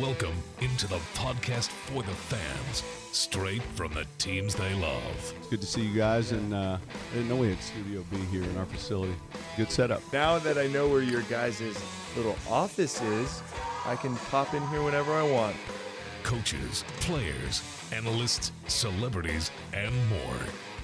Welcome into the podcast for the fans, straight from the teams they love. It's good to see you guys, and uh, I didn't know we had Studio B here in our facility. Good setup. Now that I know where your guys' little office is, I can pop in here whenever I want. Coaches, players, analysts, celebrities, and more.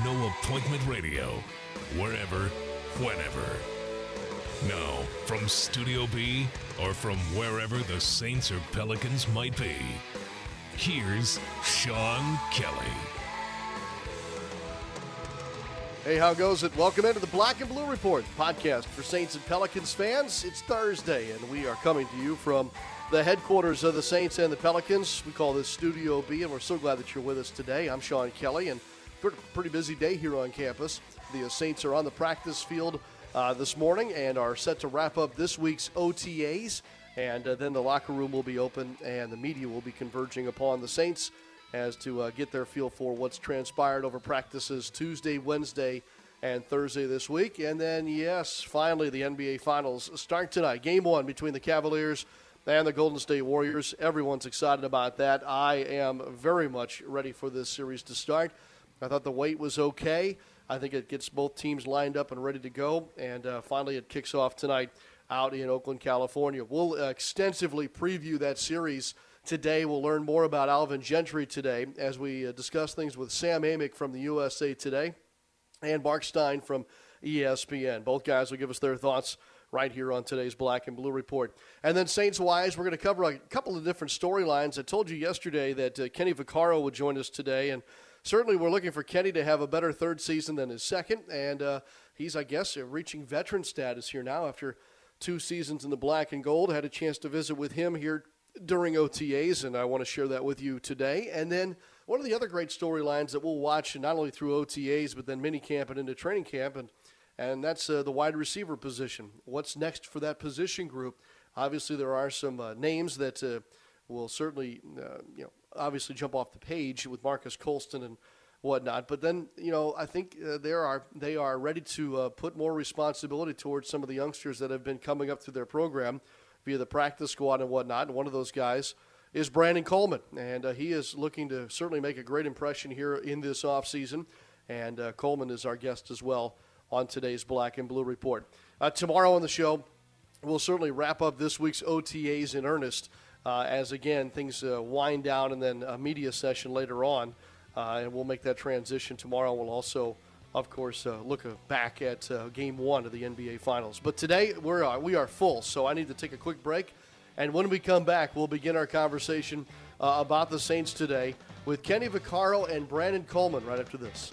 No appointment radio, wherever, whenever. Now, from Studio B or from wherever the Saints or Pelicans might be, here's Sean Kelly. Hey, how goes it? Welcome into the Black and Blue Report podcast for Saints and Pelicans fans. It's Thursday, and we are coming to you from the headquarters of the Saints and the Pelicans. We call this Studio B, and we're so glad that you're with us today. I'm Sean Kelly, and pretty, busy day here on campus. The Saints are on the practice field uh, this morning and are set to wrap up this week's OTAs. And uh, then the locker room will be open, and the media will be converging upon the Saints as to uh, get their feel for what's transpired over practices Tuesday, Wednesday, and Thursday this week. And then, yes, finally, the NBA Finals start tonight. Game one between the Cavaliers and the Golden State Warriors. Everyone's excited about that. I am very much ready for this series to start. I thought the wait was okay. I think it gets both teams lined up and ready to go. And uh, finally, it kicks off tonight out in Oakland, California. We'll extensively preview that series today. We'll learn more about Alvin Gentry today as we uh, discuss things with Sam Amick from the USA Today and Mark Stein from ESPN. Both guys will give us their thoughts right here on today's Black and Blue Report. And then Saints wise, we're going to cover a couple of different storylines. I told you yesterday that uh, Kenny Vaccaro would join us today, and certainly we're looking for Kenny to have a better third season than his second. And uh, he's, I guess, reaching veteran status here now after two seasons in the black and gold. Had a chance to visit with him here during OTAs, and I want to share that with you today. And then one of the other great storylines that we'll watch not only through OTAs but then mini camp and into training camp, and and that's uh, the wide receiver position. What's next for that position group? Obviously, there are some uh, names that uh, will certainly, uh, you know, obviously jump off the page with Marques Colston and whatnot. But then, you know, I think uh, there are they are ready to uh, put more responsibility towards some of the youngsters that have been coming up through their program via the practice squad and whatnot. And one of those guys is Brandon Coleman, and uh, he is looking to certainly make a great impression here in this offseason. And uh, Coleman is our guest as well on today's Black and Blue Report. Uh, tomorrow on the show, we'll certainly wrap up this week's OTAs in earnest as, again, things uh, wind down and then a media session later on. Uh, and we'll make that transition tomorrow. We'll also, of course, uh, look uh, back at uh, Game One of the NBA Finals. But today we're uh, we are full, so I need to take a quick break. And when we come back, we'll begin our conversation uh, about the Saints today with Kenny Vaccaro and Brandon Coleman right after this.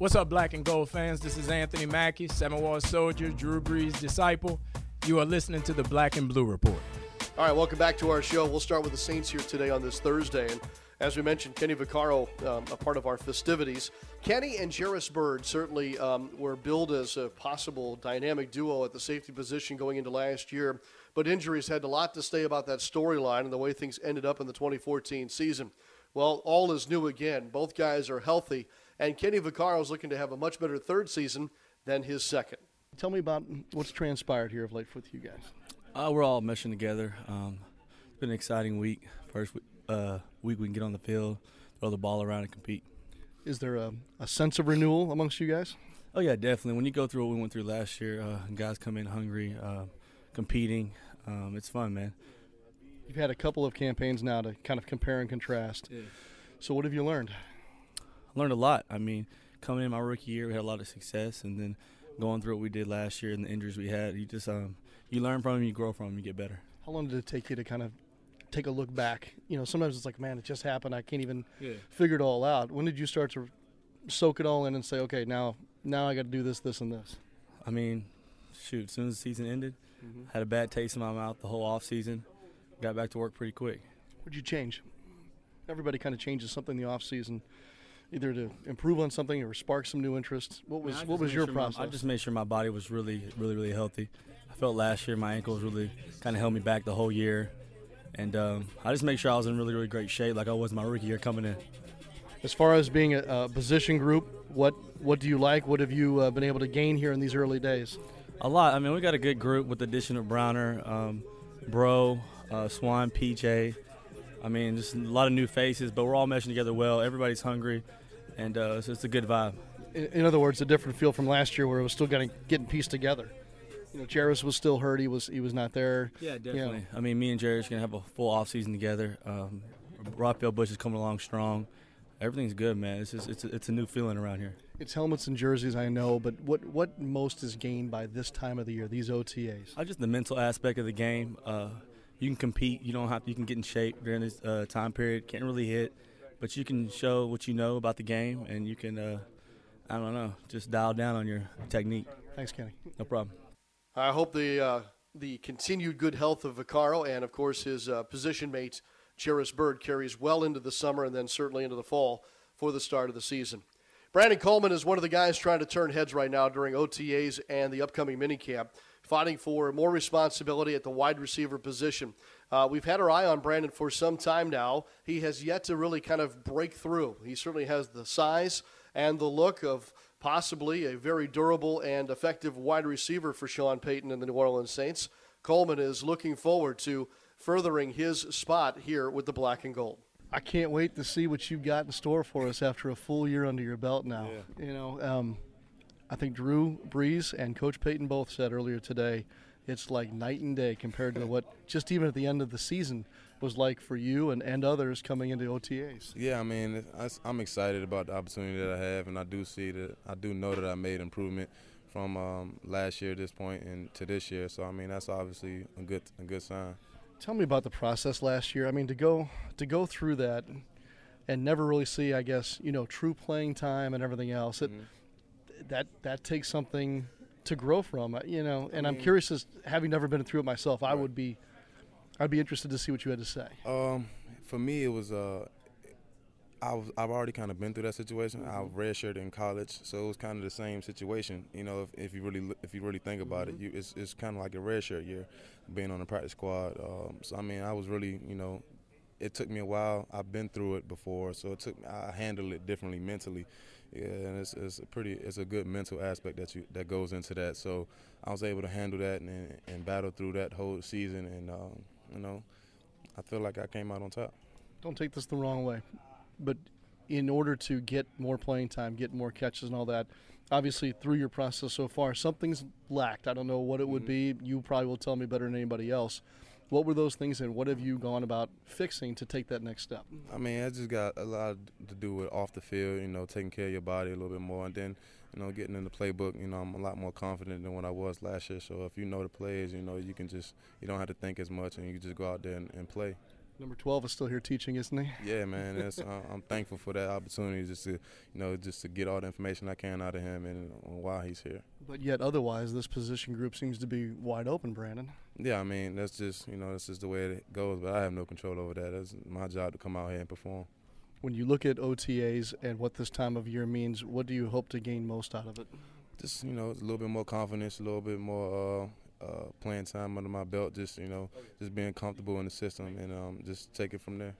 What's up, black and gold fans? This is Anthony Mackie, Seven Soldier, Drew Brees' disciple. You are listening to the Black and Blue Report. All right, welcome back to our show. We'll start with the Saints here today on this Thursday. And as we mentioned, Kenny Vaccaro, um, a part of our festivities. Kenny and Jairus Byrd certainly um, were billed as a possible dynamic duo at the safety position going into last year, but injuries had a lot to say about that storyline and the way things ended up in the 2014 season. Well, all is new again. Both guys are healthy, and Kenny Vaccaro is looking to have a much better third season than his second. Tell me about what's transpired here of late with you guys. Uh, we're all meshing together. Um, it's been an exciting week. First uh, week we can get on the field, throw the ball around, and compete. Is there a, a sense of renewal amongst you guys? Oh yeah, definitely. When you go through what we went through last year, uh, guys come in hungry, uh, competing, um, it's fun, man. You've had a couple of campaigns now to kind of compare and contrast. Yeah. So what have you learned? I learned a lot. I mean, coming in my rookie year, we had a lot of success, and then going through what we did last year and the injuries we had, you just um, you learn from them, you grow from them, you get better. How long did it take you to kind of take a look back? You know, sometimes it's like, man, it just happened. I can't even Yeah. figure it all out. When did you start to soak it all in and say, okay, now now I got to do this, this, and this? I mean, shoot, as soon as the season ended, Mhm. had a bad taste in my mouth the whole off season. Got back to work pretty quick. What'd you change? Everybody kind of changes something in the off season, either to improve on something or spark some new interest. What was I what was your sure my- process? I just made sure my body was really, really, really healthy. I felt last year my ankles really kind of held me back the whole year, and um, I just make sure I was in really, really great shape, like I was my rookie year coming in. As far as being a, a position group, what what do you like? What have you uh, been able to gain here in these early days? A lot. I mean, we got a good group with the addition of Browner, um, Bro, uh, Swan, PJ. I mean, just a lot of new faces, but we're all meshing together well. Everybody's hungry, and uh, so it's a good vibe. In, in other words, a different feel from last year, where it was still getting getting pieced together. You know, Jairus was still hurt; he was he was not there. Yeah, You know, definitely. I mean, me and Jared's gonna have a full off season together. Um, Rafael Bush is coming along strong. Everything's good, man. It's just, it's a, it's a new feeling around here. it's helmets and jerseys, I know, but what what most is gained by this time of the year? These OTAs. Uh, just the mental aspect of the game. Uh, you can compete. You don't have. You can get in shape during this uh, time period. Can't really hit, but you can show what you know about the game, and you can. Uh, I don't know. Just dial down on your technique. Thanks, Kenny. No problem. I hope the uh, the continued good health of Vaccaro and, of course, his uh, position mate Jairus Byrd carries well into the summer and then certainly into the fall for the start of the season. Brandon Coleman is one of the guys trying to turn heads right now during OTAs and the upcoming minicamp, fighting for more responsibility at the wide receiver position. Uh, we've had our eye on Brandon for some time now. He has yet to really kind of break through. He certainly has the size and the look of possibly a very durable and effective wide receiver for Sean Payton and the New Orleans Saints. Coleman is looking forward to furthering his spot here with the black and gold. I can't wait to see what you've got in store for us after a full year under your belt now. You know, um, I think Drew Brees and Coach Payton both said earlier today it's like night and day compared to what just even at the end of the season was like for you and, and others coming into OTAs. Yeah, I mean, I'm excited about the opportunity that I have, and I do see that I do know that I made improvement from um, last year at this point and to this year. So I mean, that's obviously a good a good sign. Tell me about the process last year. I mean, to go to go through that and never really see, I guess, you know, true playing time and everything else. It that that takes something to grow from, uh, you know. And I'm mean- curious, as having never been through it myself, I would be, I'd be interested to see what you had to say. Um, for me, it was uh, I was I've already kind of been through that situation. I've redshirted in college, so it was kind of the same situation. You know, if, if you really if you really think about it, you it's it's kind of like a redshirt year, being on the practice squad. Um, so I mean, I was really you know, it took me a while. I've been through it before, so it took I handled it differently mentally. Yeah, and it's, it's a pretty it's a good mental aspect that you that goes into that. So I was able to handle that and and battle through that whole season, and um, you know, I feel like I came out on top. Don't take this the wrong way, but in order to get more playing time, get more catches, and all that. Obviously, through your process so far, something's lacked. I don't know what it would be. You probably will tell me better than anybody else. What were those things, and what have you gone about fixing to take that next step? I mean, it just got a lot to do with off the field, you know, taking care of your body a little bit more, and then, you know, getting in the playbook. You know, I'm a lot more confident than what I was last year. So if you know the plays, you know, you can just you don't have to think as much, and you just go out there and, and play. Number 12 is still here teaching, isn't he? Yeah, man. It's, I'm thankful for that opportunity just to, you know, just to get all the information I can out of him and why he's here. But yet, otherwise, this position group seems to be wide open, Brandon. Yeah, I mean, that's just, you know, that's just the way it goes, but I have no control over that. It's my job to come out here and perform. When you look at OTAs and what this time of year means, what do you hope to gain most out of it? Just, you know, a little bit more confidence, a little bit more uh, uh, playing time under my belt, just you know, just being comfortable in the system, and um, just take it from there.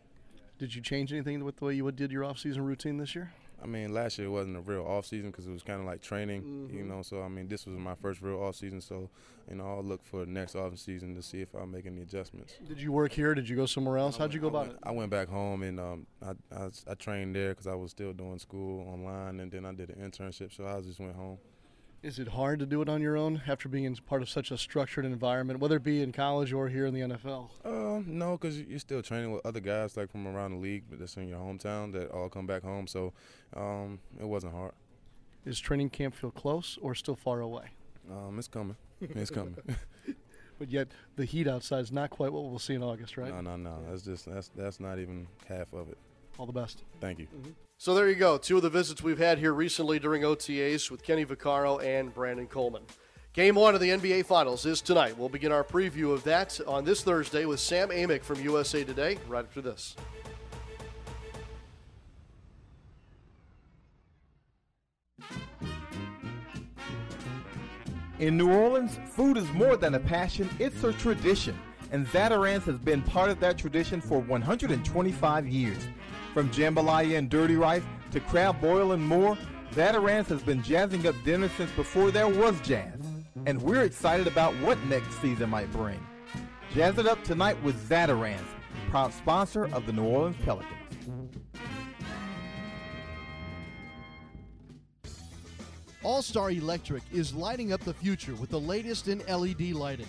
Did you change anything with the way you did your off-season routine this year? I mean, last year it wasn't a real off season because it was kind of like training, mm-hmm. you know. So I mean, this was my first real off season. So you know, I'll look for the next off season to see if I make any adjustments. Did you work here? Did you go somewhere else? How'd you go about went, it? I went back home and um, I, I, I trained there because I was still doing school online, and then I did an internship. So I just went home. Is it hard to do it on your own after being part of such a structured environment, whether it be in college or here in the NFL? Uh, no, because you're still training with other guys like from around the league, but that's in your hometown that all come back home. So um, it wasn't hard. Is training camp feel close or still far away? Um, it's coming. It's coming. but yet the heat outside is not quite what we'll see in August, right? No, no, no. That's just that's that's not even half of it. All the best. Thank you. Mm-hmm. So there you go. Two of the visits we've had here recently during OTAs with Kenny Vaccaro and Brandon Coleman. Game one of the NBA Finals is tonight. We'll begin our preview of that on this Thursday with Sam Amick from USA Today right after this. In New Orleans, food is more than a passion, it's a tradition. And Zatarain's has been part of that tradition for 125 years. From jambalaya and dirty rice to crab boil and more, Zatarain's has been jazzing up dinner since before there was jazz. And we're excited about what next season might bring. Jazz it up tonight with Zatarain's, proud sponsor of the New Orleans Pelicans. All Star Electric is lighting up the future with the latest in LED lighting.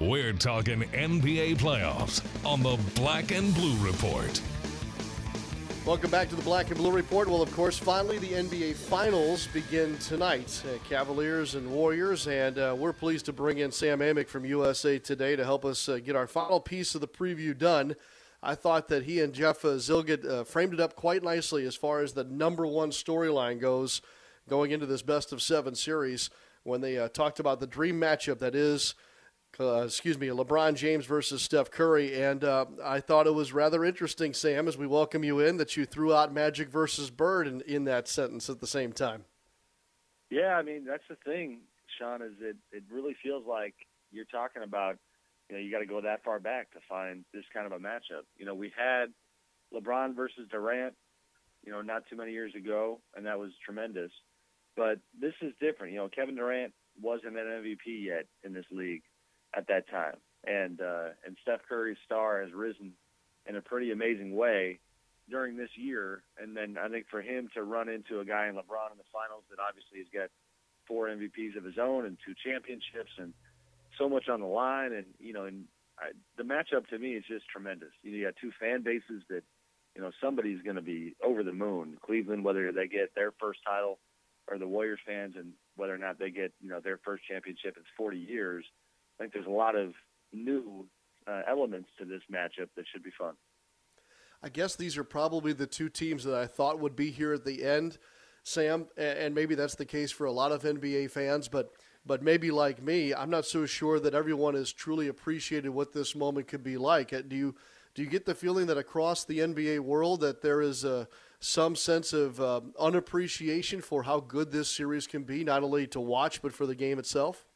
We're talking NBA playoffs on the Black and Blue Report. Welcome back to the Black and Blue Report. Well, of course, finally the NBA Finals begin tonight. Uh, Cavaliers and Warriors, and uh, we're pleased to bring in Sam Amick from USA Today to help us uh, get our final piece of the preview done. I thought that he and Jeff uh, Zillgitt uh, framed it up quite nicely as far as the number one storyline goes going into this best of seven series when they uh, talked about the dream matchup that is – uh, excuse me, LeBron James versus Steph Curry. And uh, I thought it was rather interesting, Sam, as we welcome you in, that you threw out Magic versus Bird in, in that sentence at the same time. Yeah, I mean, that's the thing, Sean, is it, it really feels like you're talking about, you know, you got to go that far back to find this kind of a matchup. You know, we had LeBron versus Durant, you know, not too many years ago, and that was tremendous. But this is different. You know, Kevin Durant wasn't an MVP yet in this league at that time. And uh, and Steph Curry's star has risen in a pretty amazing way during this year. And then I think for him to run into a guy in LeBron in the finals that obviously has got four MVPs of his own and two championships and so much on the line. And you know, and I, the matchup to me is just tremendous. You, got two fan bases that you know somebody's going to be over the moon. Cleveland, whether they get their first title, or the Warriors fans, and whether or not they get you know their first championship in 40 years. I think there's a lot of new uh, elements to this matchup that should be fun. I guess these are probably the two teams that I thought would be here at the end, Sam, and maybe that's the case for a lot of NBA fans, but but maybe like me, I'm not so sure that everyone has truly appreciated what this moment could be like. Uh, do you do you get the feeling that across the NBA world that there is a some sense of um, unappreciation for how good this series can be, not only to watch but for the game itself?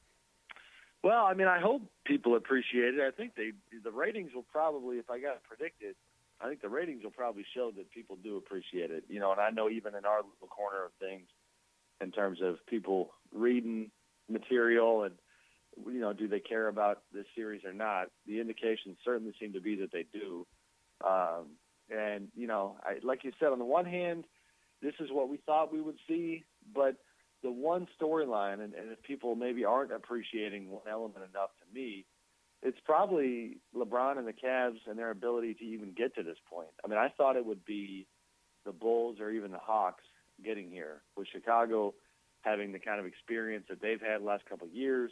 Well, I mean, I hope people appreciate it. I think they the ratings will probably, if I got to predict it, I think the ratings will probably show that people do appreciate it. You know, and I know even in our little corner of things, in terms of people reading material and you know, do they care about this series or not? The indications certainly seem to be that they do. Um, and you know, I, like you said, on the one hand, this is what we thought we would see, but the one storyline, and, and if people maybe aren't appreciating one element enough to me, it's probably LeBron and the Cavs and their ability to even get to this point. I mean, I thought it would be the Bulls or even the Hawks getting here, with Chicago having the kind of experience that they've had the last couple of years,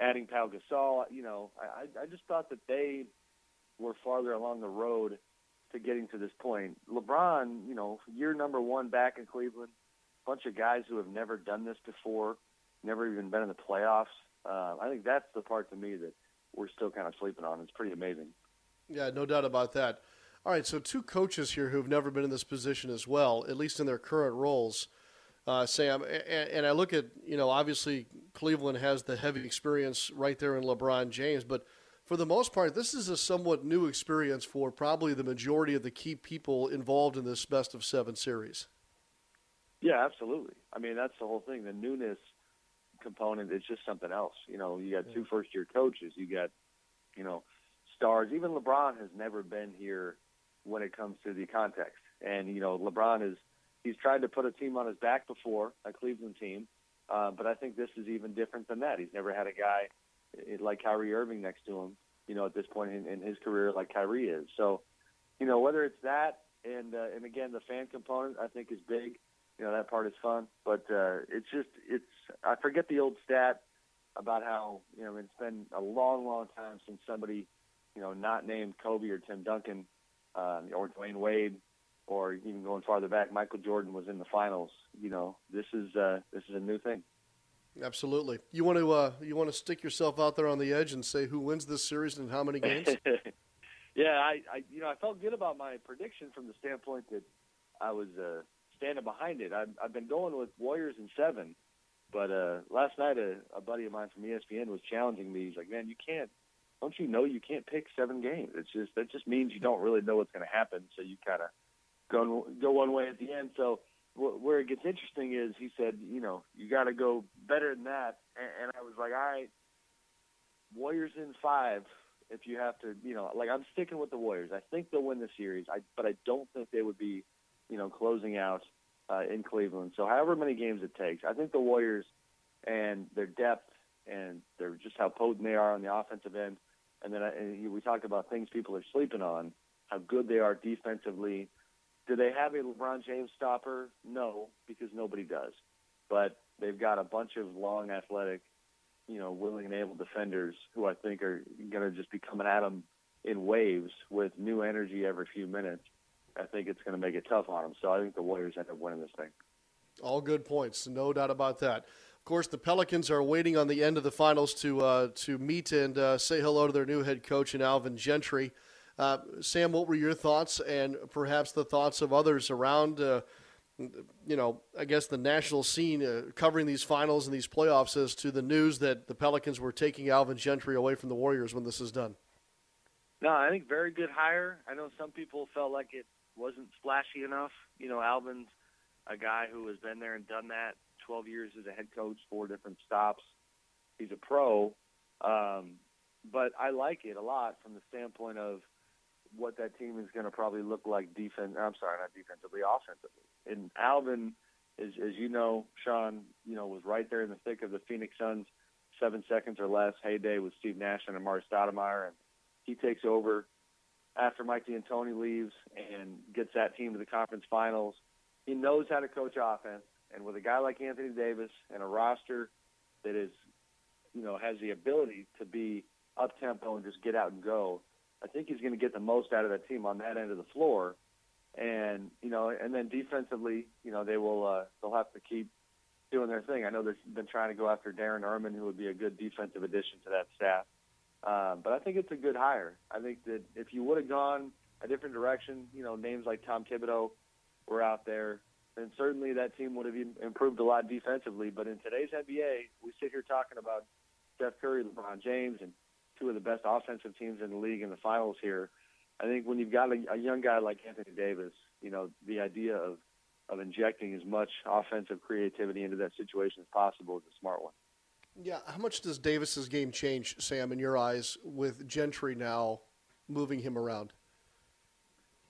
adding Pau Gasol. You know, I, I just thought that they were farther along the road to getting to this point. LeBron, you know, year number one back in Cleveland, bunch of guys who have never done this before, never even been in the playoffs. Uh, I think that's the part to me that we're still kind of sleeping on. It's pretty amazing. Yeah, no doubt about that. All right, so two coaches here who've never been in this position as well, at least in their current roles. Uh, Sam, and, and I look at, you know, obviously Cleveland has the heavy experience right there in LeBron James, but for the most part, this is a somewhat new experience for probably the majority of the key people involved in this best of seven series. Yeah, absolutely. I mean, that's the whole thing. The newness component is just something else. You know, you got two first year coaches, you got, you know, stars. Even LeBron has never been here when it comes to the context. And, you know, LeBron is he's tried to put a team on his back before, a Cleveland team. Uh, but I think this is even different than that. He's never had a guy like Kyrie Irving next to him, you know, at this point in, in his career like Kyrie is. So, you know, whether it's that and uh, and again the fan component I think is big you know that part is fun. But uh, it's just it's I forget the old stat about how you know it's been a long, long time since somebody you know not named Kobe or Tim Duncan uh, or Dwyane Wade or even going farther back, Michael Jordan was in the finals. You know this is uh, this is a new thing. Absolutely. You want to uh, you want to stick yourself out there on the edge and say who wins this series and how many games? yeah, I, I you know I felt good about my prediction from the standpoint that I was uh, standing behind it. I've, I've been going with Warriors in seven, but uh, last night a, a buddy of mine from ESPN was challenging me. He's like, "Man, you can't. Don't you know you can't pick seven games? It's just that just means you don't really know what's going to happen. So you kind of go go one way at the end. So wh- where it gets interesting is he said, you know, you got to go better than that. And, and I was like, all right, Warriors in five. If you have to, you know, like I'm sticking with the Warriors. I think they'll win the series. I but I don't think they would be you know, closing out uh, in Cleveland. So however many games it takes, I think the Warriors and their depth and their just how potent they are on the offensive end, and then I, and we talked about things people are sleeping on, how good they are defensively. Do they have a LeBron James stopper? No, because nobody does. But they've got a bunch of long, athletic, you know, willing and able defenders who I think are going to just be coming at them in waves with new energy every few minutes. I think it's going to make it tough on them. So I think the Warriors end up winning this thing. All good points, no doubt about that. Of course, the Pelicans are waiting on the end of the finals to uh, to meet and uh, say hello to their new head coach and Alvin Gentry. Uh, Sam, what were your thoughts and perhaps the thoughts of others around? Uh, you know, I guess the national scene uh, covering these finals and these playoffs as to the news that the Pelicans were taking Alvin Gentry away from the Warriors when this is done. No, I think very good hire. I know some people felt like it wasn't splashy enough. You know, Alvin's a guy who has been there and done that. 12 years as a head coach, four different stops. He's a pro. Um, but I like it a lot from the standpoint of what that team is going to probably look like defense. I'm sorry, not defensively, offensively. And Alvin, is, as you know, Sean, you know, was right there in the thick of the Phoenix Suns seven seconds or less heyday with Steve Nash and Amar'e Stoudemire, and he takes over after Mike D'Antoni leaves and gets that team to the conference finals. He knows how to coach offense, and with a guy like Anthony Davis and a roster that is, you know, has the ability to be up tempo and just get out and go, I think he's going to get the most out of that team on that end of the floor. And you know, and then defensively, you know, they will uh, they'll have to keep doing their thing. I know they've been trying to go after Darren Erman, who would be a good defensive addition to that staff. Um, but I think it's a good hire. I think that if you would have gone a different direction, you know, names like Tom Thibodeau were out there, then certainly that team would have improved a lot defensively. But in today's NBA, we sit here talking about Steph Curry, LeBron James, and two of the best offensive teams in the league in the finals here. I think when you've got a, a young guy like Anthony Davis, you know, the idea of of injecting as much offensive creativity into that situation as possible is a smart one. Yeah, how much does Davis's game change, Sam, in your eyes, with Gentry now moving him around?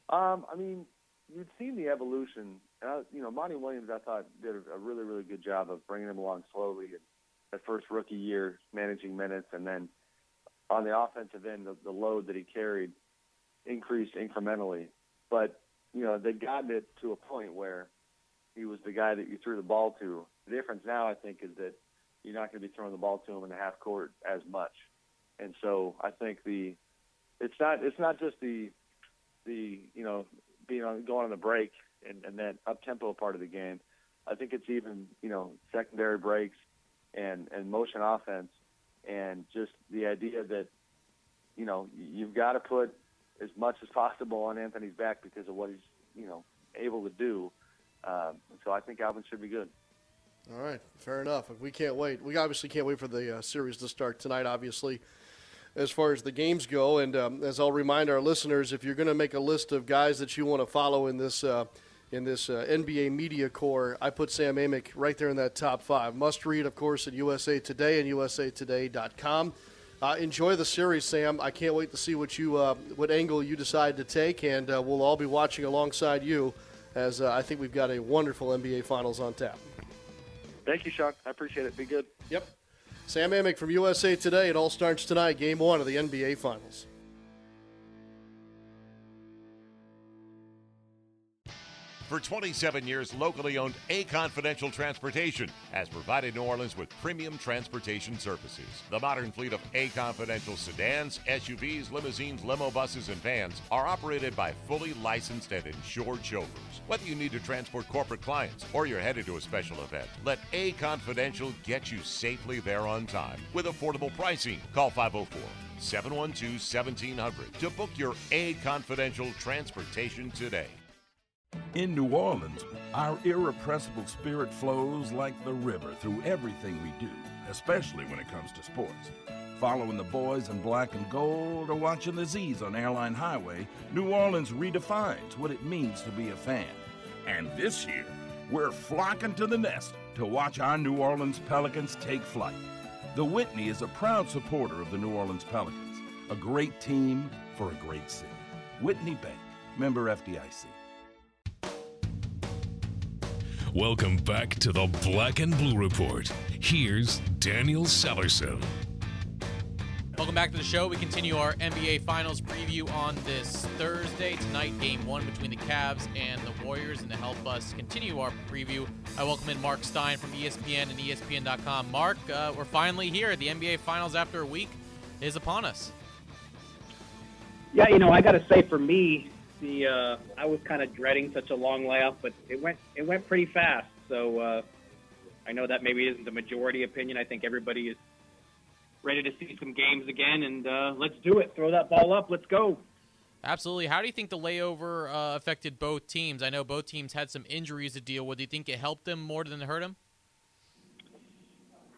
Um, I mean, you've seen the evolution. You know, Monty Williams, I thought, did a really, really good job of bringing him along slowly. And that first rookie year, managing minutes, and then on the offensive end, the, the load that he carried increased incrementally. But you know, they'd gotten it to a point where he was the guy that you threw the ball to. The difference now, I think, is that you're not going to be throwing the ball to him in the half court as much. And so I think the it's not it's not just the the you know being on going on the break and, and that up tempo part of the game. I think it's even you know secondary breaks and and motion offense and just the idea that you know you've got to put as much as possible on Anthony's back because of what he's you know able to do. Um, so I think Alvin should be good. All right, fair enough. We can't wait. We obviously can't wait for the uh, series to start tonight. Obviously, as far as the games go, and um, as I'll remind our listeners, if you're going to make a list of guys that you want to follow in this. Uh, in this uh, NBA media corps, I put Sam Amick right there in that top five. Must read, of course, at USA Today and USAToday.com. Uh, enjoy the series, Sam. I can't wait to see what you uh, what angle you decide to take, and uh, we'll all be watching alongside you. As I think we've got a wonderful NBA Finals on tap. Thank you, Sean. I appreciate it. Be good. Yep. Sam Amick from USA Today. It all starts tonight, Game One of the NBA Finals. For 27 years, locally owned A Confidential Transportation has provided New Orleans with premium transportation services. The modern fleet of A Confidential sedans, SUVs, limousines, limo buses, and vans are operated by fully licensed and insured chauffeurs. Whether you need to transport corporate clients or you're headed to a special event, let A Confidential get you safely there on time with affordable pricing. Call 504 712 1700 to book your A Confidential Transportation today. In New Orleans, our irrepressible spirit flows like the river through everything we do, especially when it comes to sports. Following the boys in black and gold or watching the Z's on Airline Highway, New Orleans redefines what it means to be a fan. And this year, we're flocking to the nest to watch our New Orleans Pelicans take flight. The Whitney is a proud supporter of the New Orleans Pelicans, a great team for a great city. Whitney Bank, member FDIC. Welcome back to the Black and Blue Report. Here's Daniel Sallerson. Welcome back to the show. We continue our NBA Finals preview on this Thursday. Tonight, game one between the Cavs and the Warriors. And to help us continue our preview, I welcome in Mark Stein from ESPN and ESPN.com. Mark, uh, we're finally here. The NBA Finals, after a week, is upon us. Yeah, you know, I got to say, for me, the uh, I was kind of dreading such a long layoff, but it went it went pretty fast. So uh, I know that maybe isn't the majority opinion. I think everybody is ready to see some games again, and uh, let's do it. Throw that ball up. Let's go. Absolutely. How do you think the layover uh, affected both teams? I know both teams had some injuries to deal with. Do you think it helped them more than it hurt them?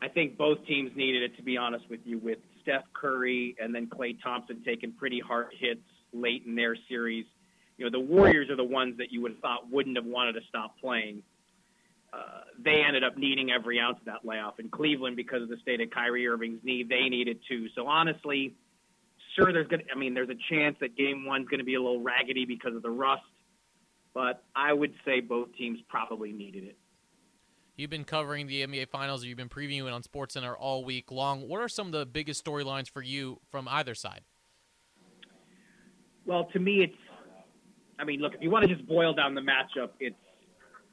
I think both teams needed it, to be honest with you, with Steph Curry and then Klay Thompson taking pretty hard hits late in their series you know, the Warriors are the ones that you would have thought wouldn't have wanted to stop playing. Uh, they ended up needing every ounce of that layoff. In Cleveland, because of the state of Kyrie Irving's knee, they needed too. So honestly, sure, there's going to, I mean, there's a chance that game one's going to be a little raggedy because of the rust, but I would say both teams probably needed it. You've been covering the NBA Finals. Or you've been previewing on SportsCenter all week long. What are some of the biggest storylines for you from either side? Well, to me, it's I mean, look, if you want to just boil down the matchup, it's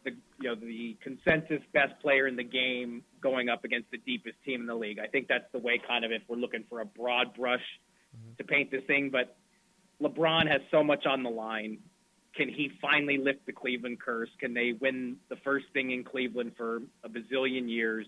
the you know the consensus best player in the game going up against the deepest team in the league. I think that's the way, kind of, if we're looking for a broad brush mm-hmm. to paint this thing. But LeBron has so much on the line. Can he finally lift the Cleveland curse? Can they win the first thing in Cleveland for a bazillion years?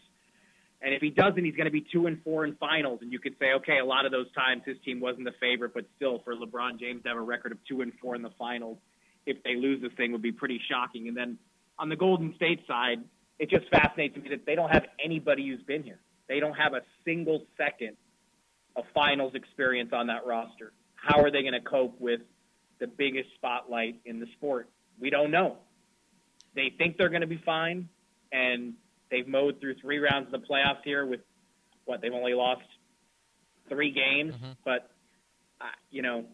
And if he doesn't, he's going to be two and four in finals. And you could say, okay, a lot of those times his team wasn't the favorite, but still, for LeBron James to have a record of two and four in the finals if they lose this thing would be pretty shocking. And then on the Golden State side, it just fascinates me that they don't have anybody who's been here. They don't have a single second of finals experience on that roster. How are they going to cope with the biggest spotlight in the sport? We don't know. They think they're going to be fine, and they've mowed through three rounds of the playoffs here with what they've only lost three games, but uh, you know,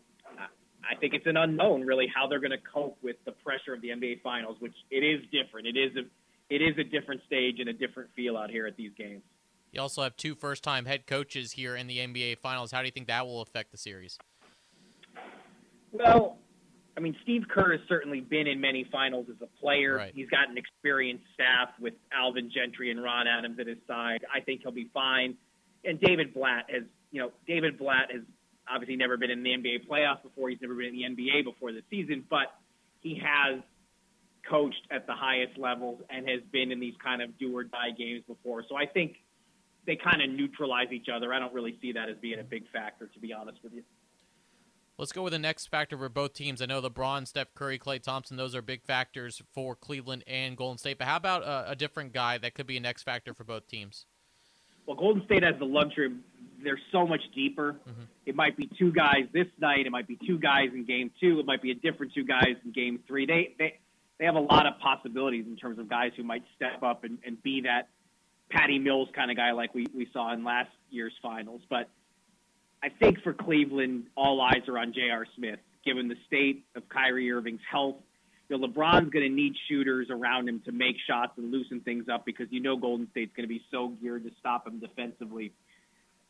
I think it's an unknown really how they're going to cope with the pressure of the NBA Finals, which it is different. It is a it is a different stage and a different feel out here at these games. You also have two first-time head coaches here in the NBA Finals. How do you think that will affect the series? Well, I mean, Steve Kerr has certainly been in many finals as a player. Right. He's got an experienced staff with Alvin Gentry and Ron Adams at his side. I think he'll be fine. And David Blatt has, you know, David Blatt has obviously never been in the NBA playoffs before. He's never been in the NBA before this season, but he has coached at the highest levels and has been in these kind of do or die games before. So I think they kind of neutralize each other. I don't really see that as being a big factor, to be honest with you. Let's go with the next factor for both teams. I know LeBron, Steph Curry, Klay Thompson; those are big factors for Cleveland and Golden State. But how about a, a different guy that could be an X factor for both teams? Well, Golden State has the luxury. They're so much deeper. Mm-hmm. It might be two guys this night. It might be two guys in Game Two. It might be a different two guys in Game Three. They they they have a lot of possibilities in terms of guys who might step up and, and be that Patty Mills kind of guy like we we saw in last year's finals. But I think for Cleveland, all eyes are on J.R. Smith, given the state of Kyrie Irving's health. You know, LeBron's going to need shooters around him to make shots and loosen things up because you know Golden State's going to be so geared to stop him defensively.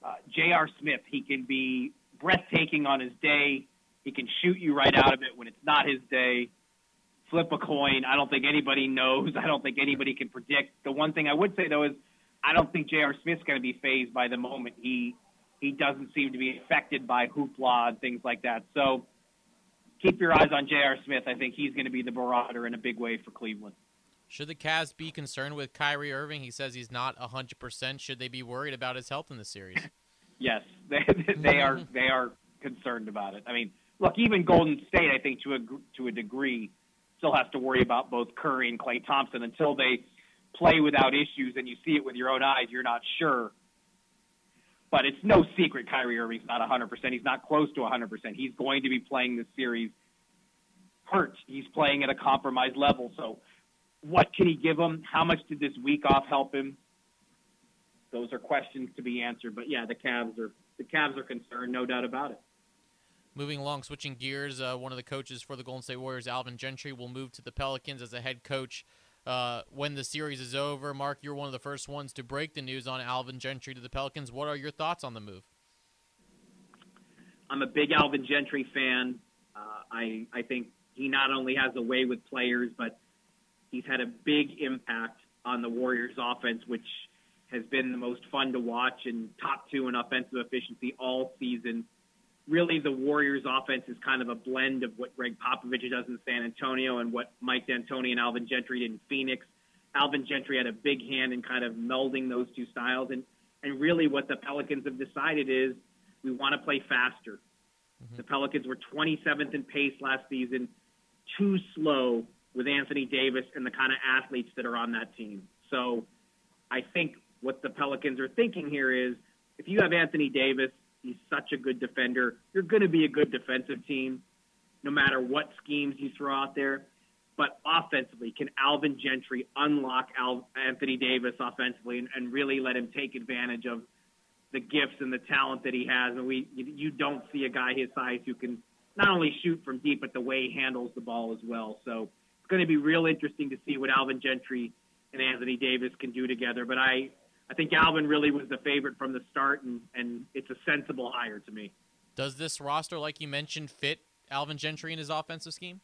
Uh, J.R. Smith, he can be breathtaking on his day. He can shoot you right out of it when it's not his day. Flip a coin. I don't think anybody knows. I don't think anybody can predict. The one thing I would say though is I don't think J.R. Smith's going to be fazed by the moment. He he doesn't seem to be affected by hoopla and things like that. So keep your eyes on J.R. Smith. I think he's going to be the barometer in a big way for Cleveland. Should the Cavs be concerned with Kyrie Irving? He says he's not 100%. Should they be worried about his health in the series? Yes, they they are they are concerned about it. I mean, look, even Golden State, I think to a to a degree, still has to worry about both Curry and Klay Thompson until they play without issues and you see it with your own eyes. You're not sure. But it's no secret Kyrie Irving's not 100%. He's not close to 100%. He's going to be playing this series hurt. He's playing at a compromised level. So, what can he give him? How much did this week off help him? Those are questions to be answered. But yeah, the Cavs are the Cavs are concerned, no doubt about it. Moving along, switching gears, uh, one of the coaches for the Golden State Warriors, Alvin Gentry, will move to the Pelicans as a head coach uh, when the series is over. Mark, you're one of the first ones to break the news on Alvin Gentry to the Pelicans. What are your thoughts on the move? I'm a big Alvin Gentry fan. Uh, I I think he not only has a way with players, but he's had a big impact on the Warriors' offense, which has been the most fun to watch and top two in offensive efficiency all season. Really, the Warriors' offense is kind of a blend of what Gregg Popovich does in San Antonio and what Mike D'Antoni and Alvin Gentry did in Phoenix. Alvin Gentry had a big hand in kind of melding those two styles, and and really what the Pelicans have decided is we want to play faster. Mm-hmm. The Pelicans were 27th in pace last season, too slow with Anthony Davis and the kind of athletes that are on that team. So I think what the Pelicans are thinking here is if you have Anthony Davis, he's such a good defender, you're going to be a good defensive team no matter what schemes you throw out there. But offensively, can Alvin Gentry unlock Al- Anthony Davis offensively and, and really let him take advantage of the gifts and the talent that he has? And we, you, you don't see a guy his size who can not only shoot from deep, but the way he handles the ball as well. So it's going to be real interesting to see what Alvin Gentry and Anthony Davis can do together. But I, I think Alvin really was the favorite from the start, and, and it's a sensible hire to me. Does this roster, like you mentioned, fit Alvin Gentry in his offensive scheme?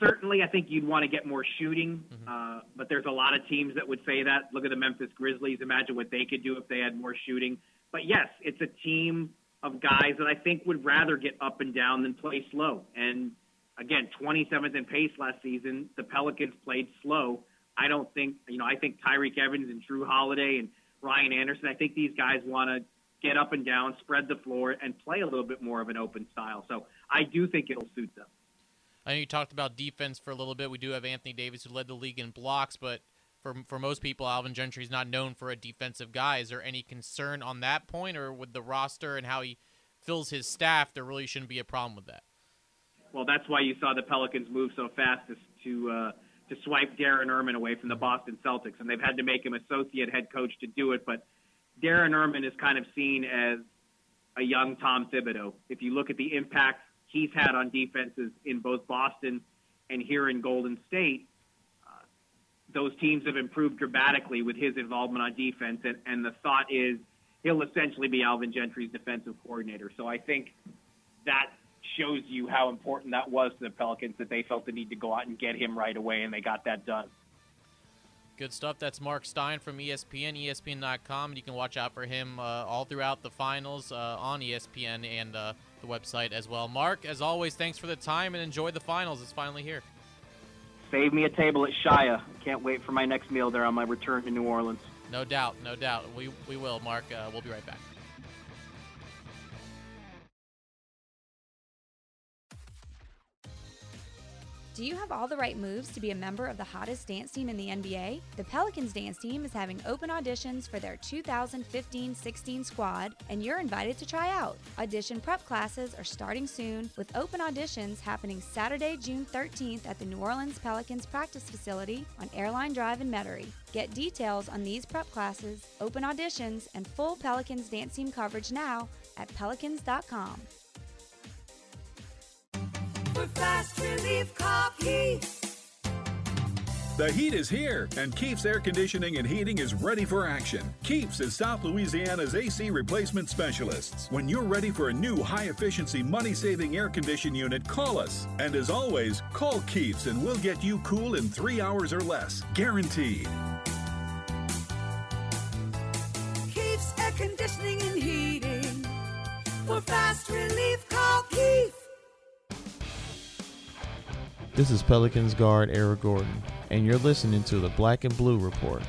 Certainly, I think you'd want to get more shooting, uh, but there's a lot of teams that would say that. Look at the Memphis Grizzlies. Imagine what they could do if they had more shooting. But yes, it's a team of guys that I think would rather get up and down than play slow. And again, 27th in pace last season. The Pelicans played slow. I don't think, you know, I think Tyreke Evans and Jrue Holiday and Ryan Anderson, I think these guys want to get up and down, spread the floor, and play a little bit more of an open style. So I do think it'll suit them. I know you talked about defense for a little bit. We do have Anthony Davis who led the league in blocks, but for for most people, Alvin Gentry is not known for a defensive guy. Is there any concern on that point, or with the roster and how he fills his staff, there really shouldn't be a problem with that? Well, that's why you saw the Pelicans move so fast to to, uh, to swipe Darren Erman away from the Boston Celtics, and they've had to make him associate head coach to do it. But Darren Erman is kind of seen as a young Tom Thibodeau. If you look at the impact he's had on defenses in both Boston and here in Golden State, uh, those teams have improved dramatically with his involvement on defense. And, and the thought is he'll essentially be Alvin Gentry's defensive coordinator. So I think that shows you how important that was to the Pelicans that they felt the need to go out and get him right away, and they got that done. Good stuff. That's Mark Stein from ESPN, ESPN.com, and you can watch out for him uh, all throughout the finals uh, on ESPN and uh, the website as well. Mark, as always, thanks for the time and enjoy the finals. It's finally here. Save me a table at Shia. Can't wait for my next meal there on my return to New Orleans. No doubt, no doubt. We, we will, Mark. Uh, we'll be right back. Do you have all the right moves to be a member of the hottest dance team in the NBA? The Pelicans dance team is having open auditions for their 2015 16 squad, and you're invited to try out. Audition prep classes are starting soon, with open auditions happening Saturday, June 13th at the New Orleans Pelicans practice facility on Airline Drive in Metairie. Get details on these prep classes, open auditions, and full Pelicans dance team coverage now at pelicans.com. For fast relief, The heat is here, and Keeps Air Conditioning and Heating is ready for action. Keeps is South Louisiana's AC replacement specialists. When you're ready for a new high efficiency, money saving air condition unit, call us. And as always, call Keeps and we'll get you cool in three hours or less. Guaranteed. Keith's Air Conditioning and Heating. For fast relief, call Keith. This is Pelicans guard Eric Gordon, and you're listening to the Black and Blue Report.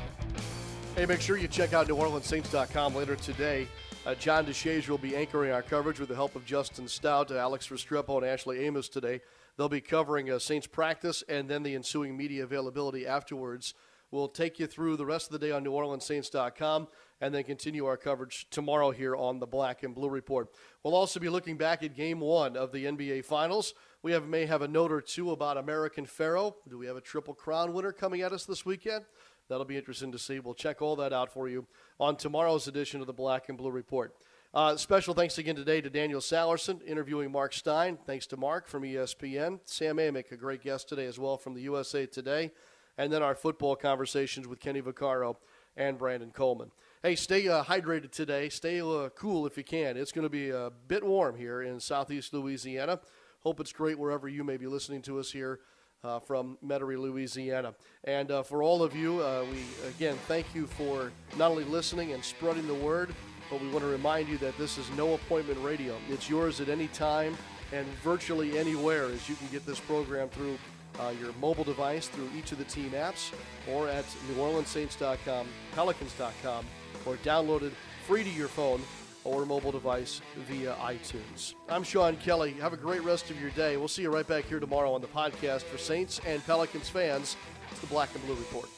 Hey, make sure you check out NewOrleansSaints.com later today. Uh, John DeShazier will be anchoring our coverage with the help of Justin Stout, Alex Restrepo, and Ashley Amos today. They'll be covering uh, Saints practice and then the ensuing media availability afterwards. We'll take you through the rest of the day on NewOrleansSaints.com and then continue our coverage tomorrow here on the Black and Blue Report. We'll also be looking back at Game One of the NBA Finals. We have, may have a note or two about American Pharoah. Do we have a Triple Crown winner coming at us this weekend? That'll be interesting to see. We'll check all that out for you on tomorrow's edition of the Black and Blue Report. Uh, special thanks again today to Daniel Sallerson interviewing Mark Stein. Thanks to Mark from ESPN. Sam Amick, a great guest today as well from the USA Today. And then our football conversations with Kenny Vaccaro and Brandon Coleman. Hey, stay uh, hydrated today. Stay uh, cool if you can. It's going to be a bit warm here in southeast Louisiana. Hope it's great wherever you may be listening to us here uh, from Metairie, Louisiana. And uh, for all of you, uh, we again thank you for not only listening and spreading the word, but we want to remind you that this is no appointment radio. It's yours at any time and virtually anywhere as you can get this program through uh, your mobile device through each of the team apps or at NewOrleansSaints.com, Pelicans.com, or downloaded free to your phone or mobile device via iTunes. I'm Sean Kelly. Have a great rest of your day. We'll see you right back here tomorrow on the podcast for Saints and Pelicans fans. It's the Black and Blue Report.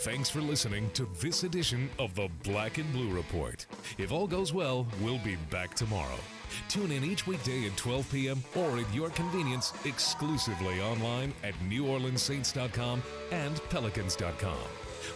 Thanks for listening to this edition of the Black and Blue Report. If all goes well, we'll be back tomorrow. Tune in each weekday at 12 p.m. or at your convenience exclusively online at NewOrleansSaints.com and Pelicans.com.